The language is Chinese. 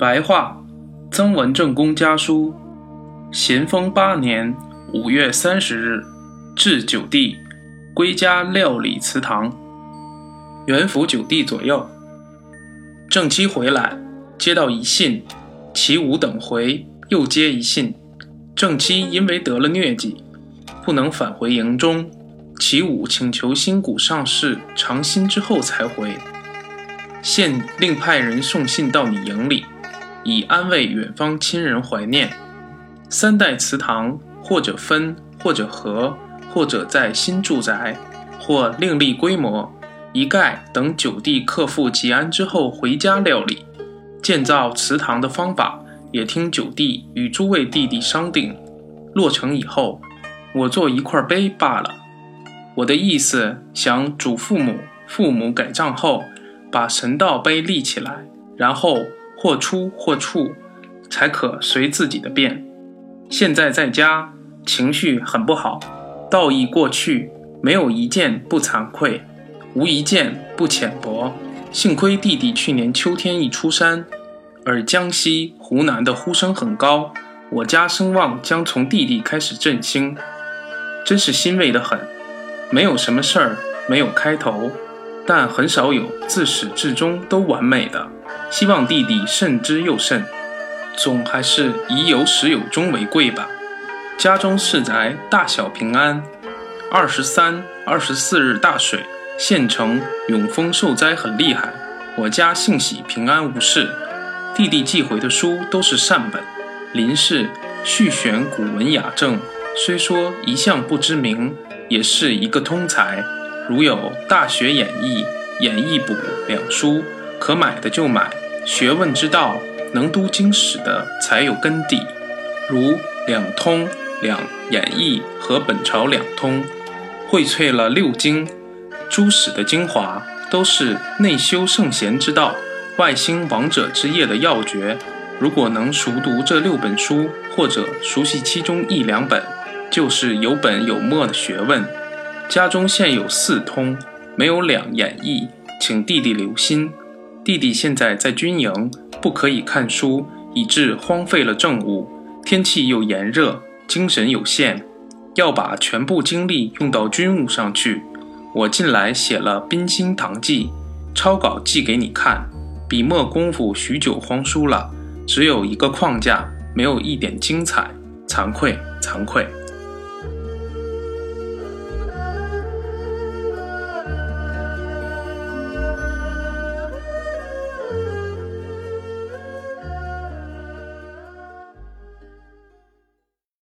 白话，曾文正公家书，咸丰八年五月三十日，至九弟，归家料理祠堂。元符九弟左右。正妻回来，接到一信，其五等回，又接一信。正妻因为得了疟疾，不能返回营中，其五请求新谷上士尝心之后才回。现另派人送信到你营里。以安慰远方亲人怀念。三代祠堂，或者分，或者合，或者在新住宅，或另立规模，一概等九弟克复吉安之后回家料理。建造祠堂的方法，也听九弟与诸位弟弟商定。落成以后，我做一块碑罢了。我的意思，想祖父母、父母改葬后，把神道碑立起来，然后。或出或处，才可随自己的便。现在在家，情绪很不好，道义过去，没有一件不惭愧，无一件不浅薄。幸亏弟弟去年秋天一出山，而江西、湖南的呼声很高，我家声望将从弟弟开始振兴，真是欣慰的很。没有什么事儿，没有开头，但很少有自始至终都完美的。希望弟弟慎之又慎，总还是以有始有终为贵吧。家中世宅大小平安。二十三、二十四日大水，县城永丰受灾很厉害，我家幸喜平安无事。弟弟寄回的书都是善本，林氏续选古文雅正，虽说一向不知名，也是一个通才。如有《大学演义》《演义补》两书。可买的就买，学问之道，能读经史的才有根底。如两通、两演义和本朝两通，荟萃了六经、诸史的精华，都是内修圣贤之道、外兴王者之业的要诀。如果能熟读这六本书，或者熟悉其中一两本，就是有本有末的学问。家中现有四通，没有两演义，请弟弟留心。弟弟现在在军营，不可以看书，以致荒废了政务。天气又炎热，精神有限，要把全部精力用到军务上去。我近来写了《冰心堂记》，抄稿寄给你看。笔墨功夫许久荒疏了，只有一个框架，没有一点精彩，惭愧惭愧。